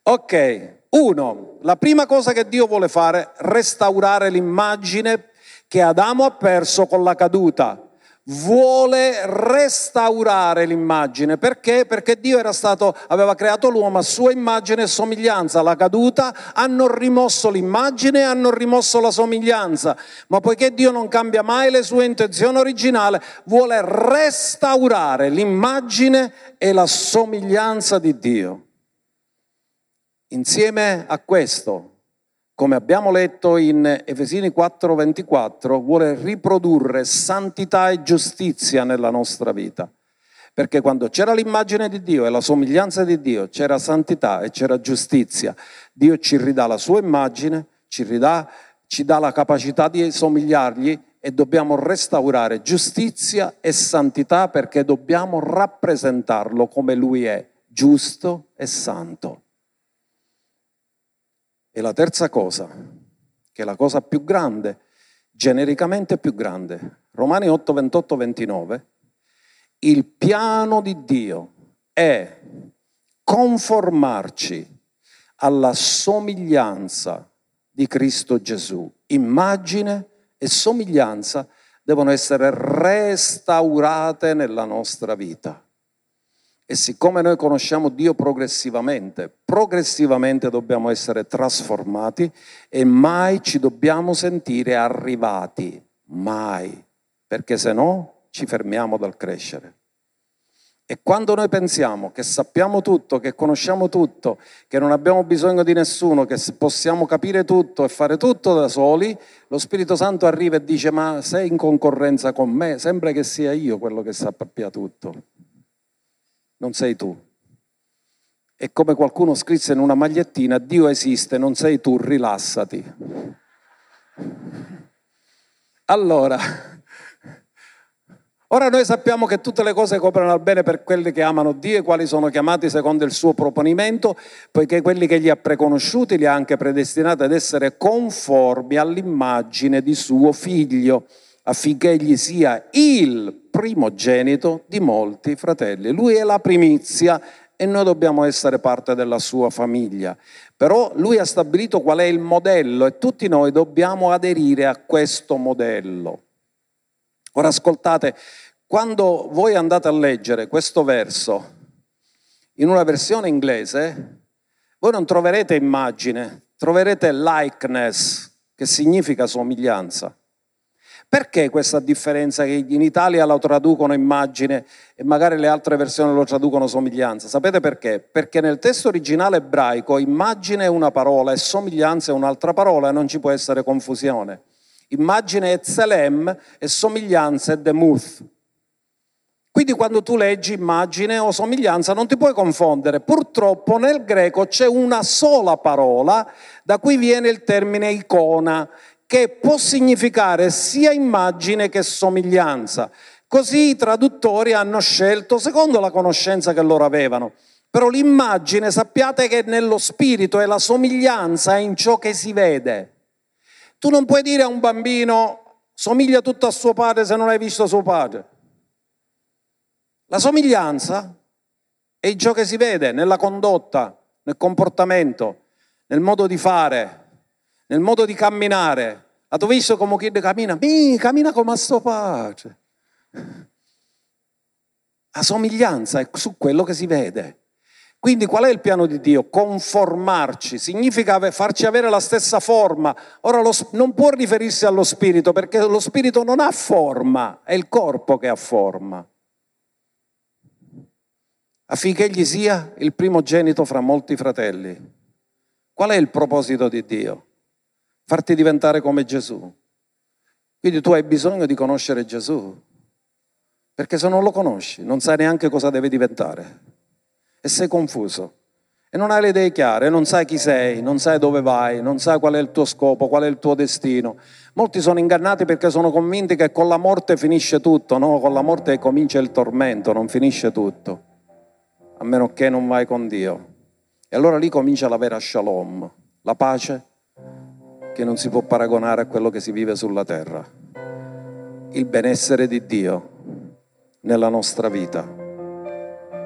Ok, uno, la prima cosa che Dio vuole fare è restaurare l'immagine che Adamo ha perso con la caduta vuole restaurare l'immagine. Perché? Perché Dio stato, aveva creato l'uomo a sua immagine e somiglianza. La caduta hanno rimosso l'immagine e hanno rimosso la somiglianza. Ma poiché Dio non cambia mai le sue intenzioni originali, vuole restaurare l'immagine e la somiglianza di Dio. Insieme a questo come abbiamo letto in Efesini 4:24, vuole riprodurre santità e giustizia nella nostra vita. Perché quando c'era l'immagine di Dio e la somiglianza di Dio, c'era santità e c'era giustizia. Dio ci ridà la sua immagine, ci, ridà, ci dà la capacità di somigliargli e dobbiamo restaurare giustizia e santità perché dobbiamo rappresentarlo come lui è, giusto e santo. E la terza cosa, che è la cosa più grande, genericamente più grande, Romani 8, 28, 29, il piano di Dio è conformarci alla somiglianza di Cristo Gesù. Immagine e somiglianza devono essere restaurate nella nostra vita. E siccome noi conosciamo Dio progressivamente, progressivamente dobbiamo essere trasformati e mai ci dobbiamo sentire arrivati, mai, perché se no ci fermiamo dal crescere. E quando noi pensiamo che sappiamo tutto, che conosciamo tutto, che non abbiamo bisogno di nessuno, che possiamo capire tutto e fare tutto da soli, lo Spirito Santo arriva e dice ma sei in concorrenza con me, sembra che sia io quello che sappia tutto non sei tu. È come qualcuno scrisse in una magliettina, Dio esiste, non sei tu, rilassati. Allora, ora noi sappiamo che tutte le cose coprono al bene per quelli che amano Dio e quali sono chiamati secondo il suo proponimento, poiché quelli che gli ha preconosciuti li ha anche predestinati ad essere conformi all'immagine di suo figlio affinché egli sia il primogenito di molti fratelli. Lui è la primizia e noi dobbiamo essere parte della sua famiglia. Però lui ha stabilito qual è il modello e tutti noi dobbiamo aderire a questo modello. Ora ascoltate, quando voi andate a leggere questo verso in una versione inglese, Voi non troverete immagine, troverete likeness, che significa somiglianza. Perché questa differenza che in Italia lo traducono immagine e magari le altre versioni lo traducono somiglianza? Sapete perché? Perché nel testo originale ebraico immagine è una parola e somiglianza è un'altra parola e non ci può essere confusione. Immagine è Zelem e somiglianza è Demuth. Quindi quando tu leggi immagine o somiglianza non ti puoi confondere. Purtroppo nel greco c'è una sola parola da cui viene il termine icona che può significare sia immagine che somiglianza. Così i traduttori hanno scelto secondo la conoscenza che loro avevano. Però l'immagine sappiate che nello spirito e la somiglianza è in ciò che si vede. Tu non puoi dire a un bambino somiglia tutto a suo padre se non hai visto suo padre. La somiglianza è in ciò che si vede nella condotta, nel comportamento, nel modo di fare, nel modo di camminare. Ha visto come chi cammina? Mi, cammina come a suo padre. La somiglianza è su quello che si vede. Quindi qual è il piano di Dio? Conformarci, significa farci avere la stessa forma. Ora lo, non può riferirsi allo spirito perché lo spirito non ha forma, è il corpo che ha forma. Affinché egli sia il primogenito fra molti fratelli. Qual è il proposito di Dio? Farti diventare come Gesù. Quindi tu hai bisogno di conoscere Gesù, perché se non lo conosci non sai neanche cosa deve diventare e sei confuso e non hai le idee chiare, non sai chi sei, non sai dove vai, non sai qual è il tuo scopo, qual è il tuo destino. Molti sono ingannati perché sono convinti che con la morte finisce tutto, no, con la morte comincia il tormento, non finisce tutto, a meno che non vai con Dio. E allora lì comincia la vera shalom, la pace che non si può paragonare a quello che si vive sulla terra. Il benessere di Dio nella nostra vita.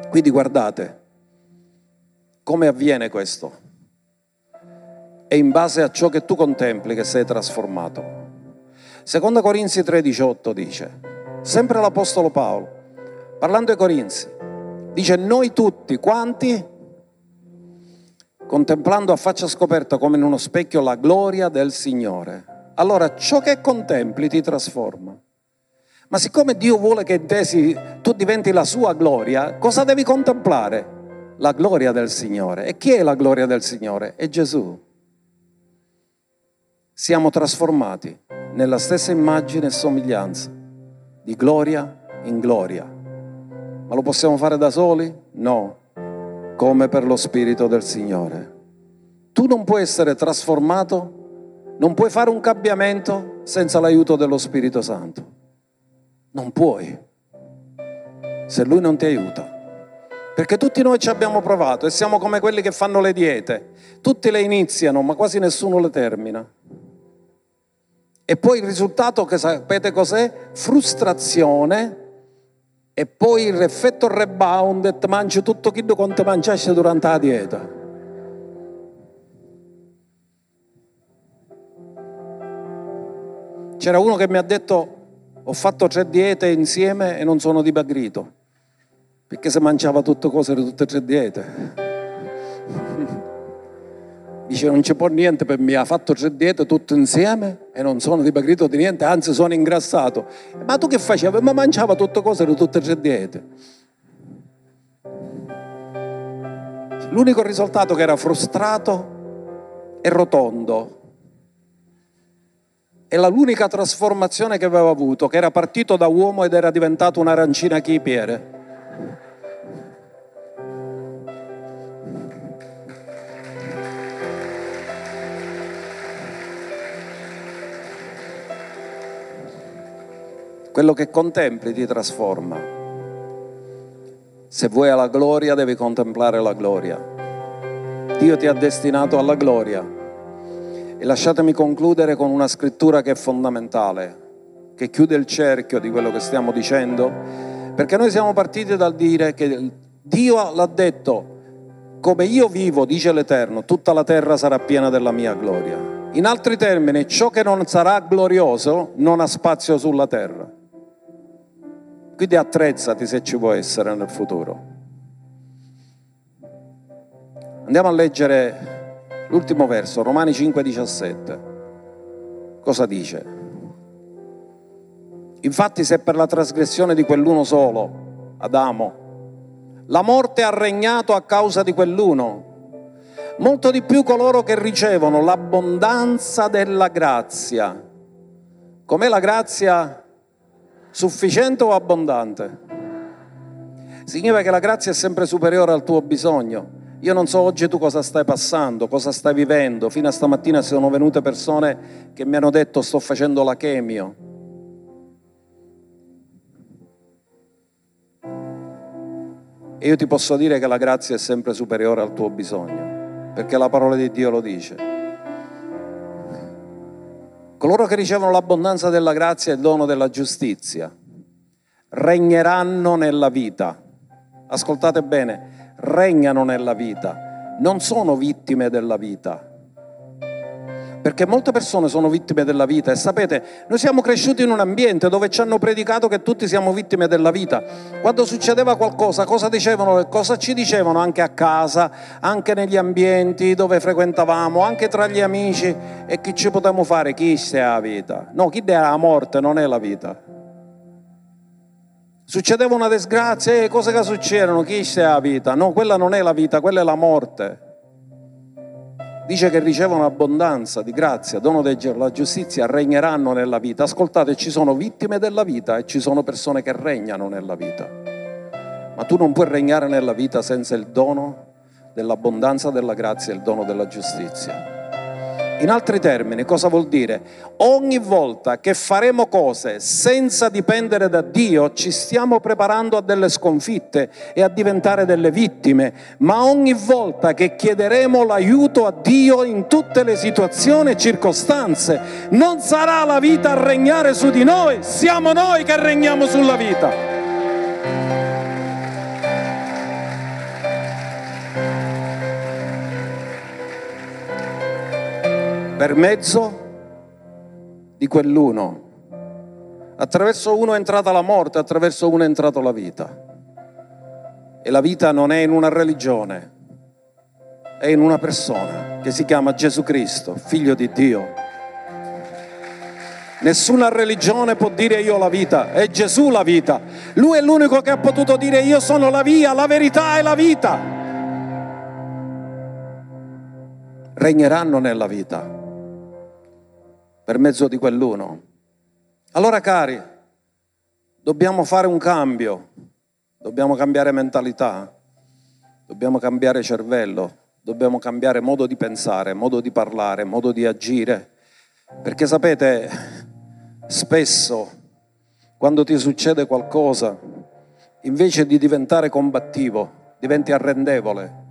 Quindi guardate come avviene questo. È in base a ciò che tu contempli che sei trasformato. Seconda Corinzi 3:18 dice, sempre l'Apostolo Paolo, parlando ai Corinzi, dice noi tutti quanti contemplando a faccia scoperta come in uno specchio la gloria del Signore. Allora ciò che contempli ti trasforma. Ma siccome Dio vuole che te tu diventi la sua gloria, cosa devi contemplare? La gloria del Signore. E chi è la gloria del Signore? È Gesù. Siamo trasformati nella stessa immagine e somiglianza, di gloria in gloria. Ma lo possiamo fare da soli? No, come per lo Spirito del Signore. Tu non puoi essere trasformato, non puoi fare un cambiamento senza l'aiuto dello Spirito Santo. Non puoi, se Lui non ti aiuta. Perché tutti noi ci abbiamo provato e siamo come quelli che fanno le diete. Tutti le iniziano, ma quasi nessuno le termina. E poi il risultato che sapete cos'è? Frustrazione e poi l'effetto rebound e mangi tutto quello che ti mangiaste durante la dieta. C'era uno che mi ha detto ho fatto tre diete insieme e non sono dimagrito, perché se mangiava tutte cose di tutte tre diete. Dice non ci può niente per me, ha fatto tre diete tutte insieme e non sono dimagrito di niente, anzi sono ingrassato. Ma tu che facevi? Ma mangiava tutte cose di tutte tre diete. L'unico risultato che era frustrato e rotondo. E l'unica trasformazione che aveva avuto, che era partito da uomo ed era diventato un'arancina chipiere. Quello che contempli ti trasforma. Se vuoi alla gloria devi contemplare la gloria. Dio ti ha destinato alla gloria. E lasciatemi concludere con una scrittura che è fondamentale, che chiude il cerchio di quello che stiamo dicendo, perché noi siamo partiti dal dire che Dio l'ha detto, come io vivo, dice l'Eterno, tutta la terra sarà piena della mia gloria. In altri termini, ciò che non sarà glorioso non ha spazio sulla terra. Quindi attrezzati se ci può essere nel futuro. Andiamo a leggere l'ultimo verso, Romani 5:17. Cosa dice? Infatti se per la trasgressione di quell'uno solo, Adamo, la morte ha regnato a causa di quell'uno, molto di più coloro che ricevono l'abbondanza della grazia. Com'è la grazia? Sufficiente o abbondante? Significa che la grazia è sempre superiore al tuo bisogno. Io non so oggi tu cosa stai passando, cosa stai vivendo. Fino a stamattina sono venute persone che mi hanno detto sto facendo la chemio. E io ti posso dire che la grazia è sempre superiore al tuo bisogno, perché la parola di Dio lo dice. Coloro che ricevono l'abbondanza della grazia e il dono della giustizia regneranno nella vita. Ascoltate bene, regnano nella vita, non sono vittime della vita perché molte persone sono vittime della vita e sapete, noi siamo cresciuti in un ambiente dove ci hanno predicato che tutti siamo vittime della vita. Quando succedeva qualcosa, cosa dicevano, cosa ci dicevano anche a casa, anche negli ambienti dove frequentavamo, anche tra gli amici e che ci potevamo fare? Chi è la vita? No, chi è la morte non è la vita. Succedeva una disgrazia, e eh, cose che succedono, chi è la vita? No, quella non è la vita, quella è la morte dice che ricevono abbondanza di grazia, dono della giustizia, regneranno nella vita. Ascoltate, ci sono vittime della vita e ci sono persone che regnano nella vita. Ma tu non puoi regnare nella vita senza il dono dell'abbondanza della grazia e il dono della giustizia. In altri termini, cosa vuol dire? Ogni volta che faremo cose senza dipendere da Dio, ci stiamo preparando a delle sconfitte e a diventare delle vittime, ma ogni volta che chiederemo l'aiuto a Dio in tutte le situazioni e circostanze, non sarà la vita a regnare su di noi, siamo noi che regniamo sulla vita. Per mezzo di quell'uno. Attraverso uno è entrata la morte, attraverso uno è entrata la vita. E la vita non è in una religione, è in una persona che si chiama Gesù Cristo, figlio di Dio. Nessuna religione può dire io la vita, è Gesù la vita. Lui è l'unico che ha potuto dire io sono la via, la verità e la vita. Regneranno nella vita per mezzo di quell'uno. Allora cari, dobbiamo fare un cambio, dobbiamo cambiare mentalità, dobbiamo cambiare cervello, dobbiamo cambiare modo di pensare, modo di parlare, modo di agire. Perché sapete, spesso quando ti succede qualcosa, invece di diventare combattivo, diventi arrendevole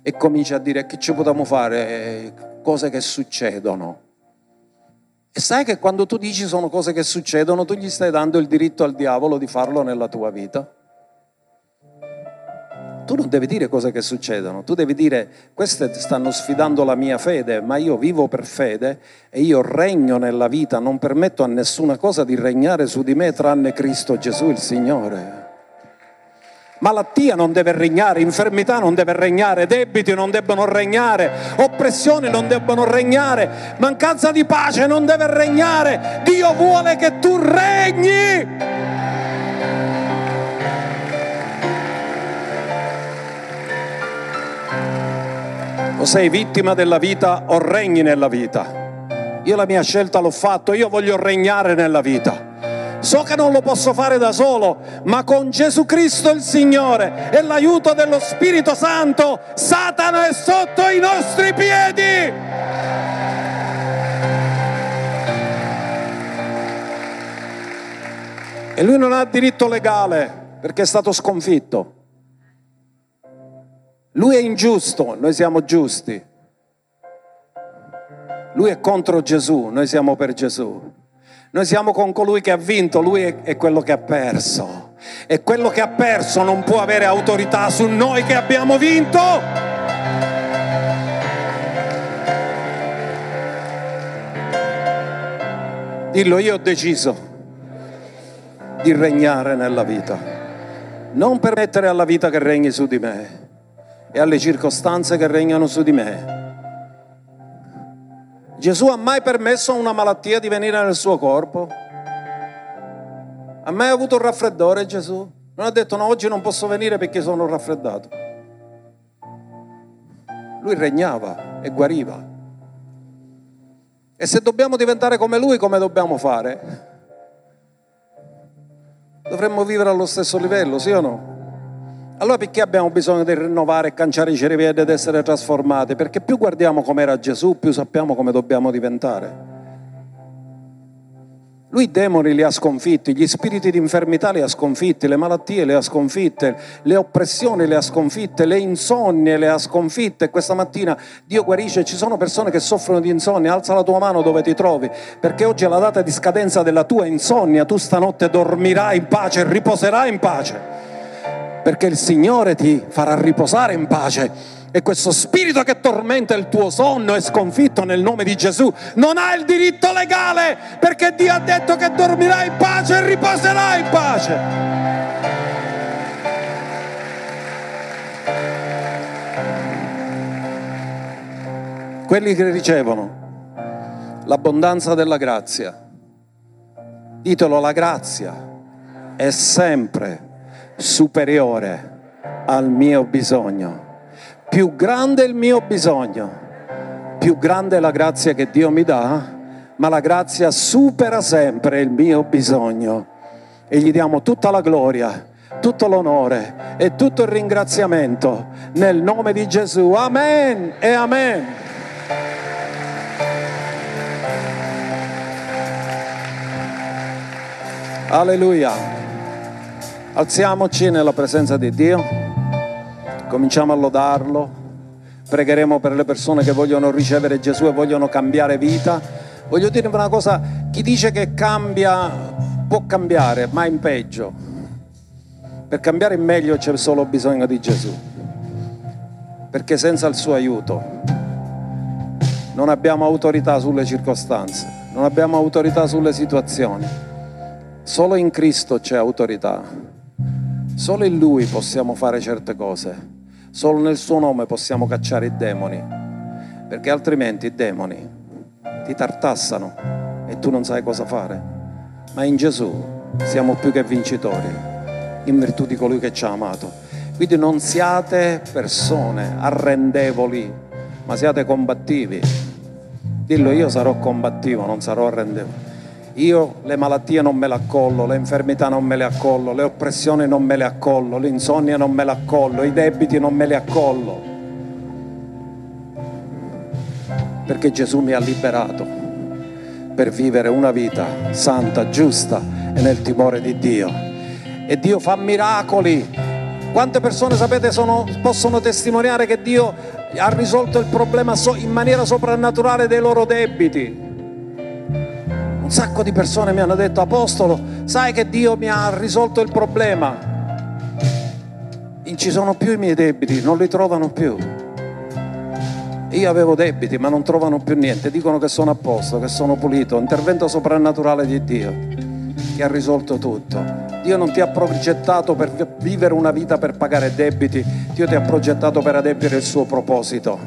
e cominci a dire che ci possiamo fare, cose che succedono. E sai che quando tu dici sono cose che succedono, tu gli stai dando il diritto al diavolo di farlo nella tua vita? Tu non devi dire cose che succedono, tu devi dire queste stanno sfidando la mia fede, ma io vivo per fede e io regno nella vita, non permetto a nessuna cosa di regnare su di me tranne Cristo Gesù il Signore. Malattia non deve regnare, infermità non deve regnare, debiti non debbono regnare, oppressioni non debbono regnare, mancanza di pace non deve regnare. Dio vuole che tu regni. O sei vittima della vita o regni nella vita. Io la mia scelta l'ho fatto, io voglio regnare nella vita. So che non lo posso fare da solo, ma con Gesù Cristo il Signore e l'aiuto dello Spirito Santo, Satana è sotto i nostri piedi. E lui non ha diritto legale perché è stato sconfitto. Lui è ingiusto, noi siamo giusti. Lui è contro Gesù, noi siamo per Gesù. Noi siamo con colui che ha vinto, lui è, quello che ha perso. E quello che ha perso non può avere autorità su noi che abbiamo vinto. Dillo, io ho deciso di regnare nella vita. Non permettere alla vita che regni su di me. e alle circostanze che regnano su di me. Gesù ha mai permesso a una malattia di venire nel suo corpo? Ha mai avuto un raffreddore Gesù? Non ha detto no, oggi non posso venire perché sono raffreddato. Lui regnava e guariva. E se dobbiamo diventare come lui, come dobbiamo fare? Dovremmo vivere allo stesso livello, sì o no? Allora perché abbiamo bisogno di rinnovare e canciare i cervelli ed essere trasformati? Perché più guardiamo com'era Gesù, più sappiamo come dobbiamo diventare. Lui i demoni li ha sconfitti, gli spiriti di infermità li ha sconfitti, le malattie le ha sconfitte, le oppressioni le ha sconfitte, le insonnie le ha sconfitte. Questa mattina Dio guarisce, ci sono persone che soffrono di insonnia, alza la tua mano dove ti trovi, perché oggi è la data di scadenza della tua insonnia, tu stanotte dormirai in pace, riposerai in pace, perché il Signore ti farà riposare in pace e questo spirito che tormenta il tuo sonno è sconfitto nel nome di Gesù. Non ha il diritto legale perché Dio ha detto che dormirai in pace e riposerai in pace. Quelli che ricevono l'abbondanza della grazia, ditelo la grazia è sempre superiore al mio bisogno più grande il mio bisogno, più grande la grazia che Dio mi dà, ma la grazia supera sempre il mio bisogno e gli diamo tutta la gloria, tutto l'onore e tutto il ringraziamento nel nome di Gesù. Amen e amen. Alleluia. Alziamoci nella presenza di Dio cominciamo a lodarlo, pregheremo per le persone che vogliono ricevere Gesù e vogliono cambiare vita. Voglio dirvi una cosa, chi dice che cambia può cambiare, ma in peggio. Per cambiare in meglio c'è solo bisogno di Gesù, perché senza il suo aiuto non abbiamo autorità sulle circostanze, non abbiamo autorità sulle situazioni. Solo in Cristo c'è autorità, solo in Lui possiamo fare certe cose. Solo nel suo nome possiamo cacciare i demoni, perché altrimenti i demoni ti tartassano e tu non sai cosa fare. Ma in Gesù siamo più che vincitori, in virtù di colui che ci ha amato. Quindi non siate persone arrendevoli, ma siate combattivi. Dillo io sarò combattivo, non sarò arrendevole. Io le malattie non me le accollo, le infermità non me le accollo, le oppressioni non me le accollo, l'insonnia non me le accollo, i debiti non me li accollo. Perché Gesù mi ha liberato per vivere una vita santa, giusta e nel timore di Dio. E Dio fa miracoli. Quante persone, sapete, sono, possono testimoniare che Dio ha risolto il problema in maniera soprannaturale dei loro debiti? Un sacco di persone mi hanno detto, Apostolo, sai che Dio mi ha risolto il problema? Ci sono più i miei debiti, non li trovano più. Io avevo debiti, ma non trovano più niente. Dicono che sono a posto, che sono pulito. Intervento soprannaturale di Dio che ha risolto tutto. Dio non ti ha progettato per vivere una vita per pagare debiti, Dio ti ha progettato per adempiere il suo proposito.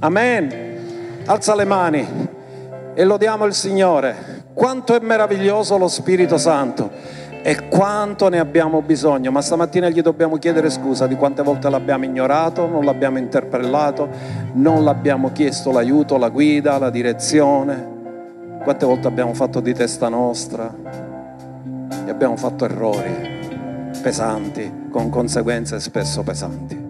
Amen. Alza le mani e lodiamo il Signore. Quanto è meraviglioso lo Spirito Santo e quanto ne abbiamo bisogno, ma stamattina gli dobbiamo chiedere scusa di quante volte l'abbiamo ignorato, non l'abbiamo interpellato, non l'abbiamo chiesto l'aiuto, la guida, la direzione, quante volte abbiamo fatto di testa nostra e abbiamo fatto errori pesanti, con conseguenze spesso pesanti.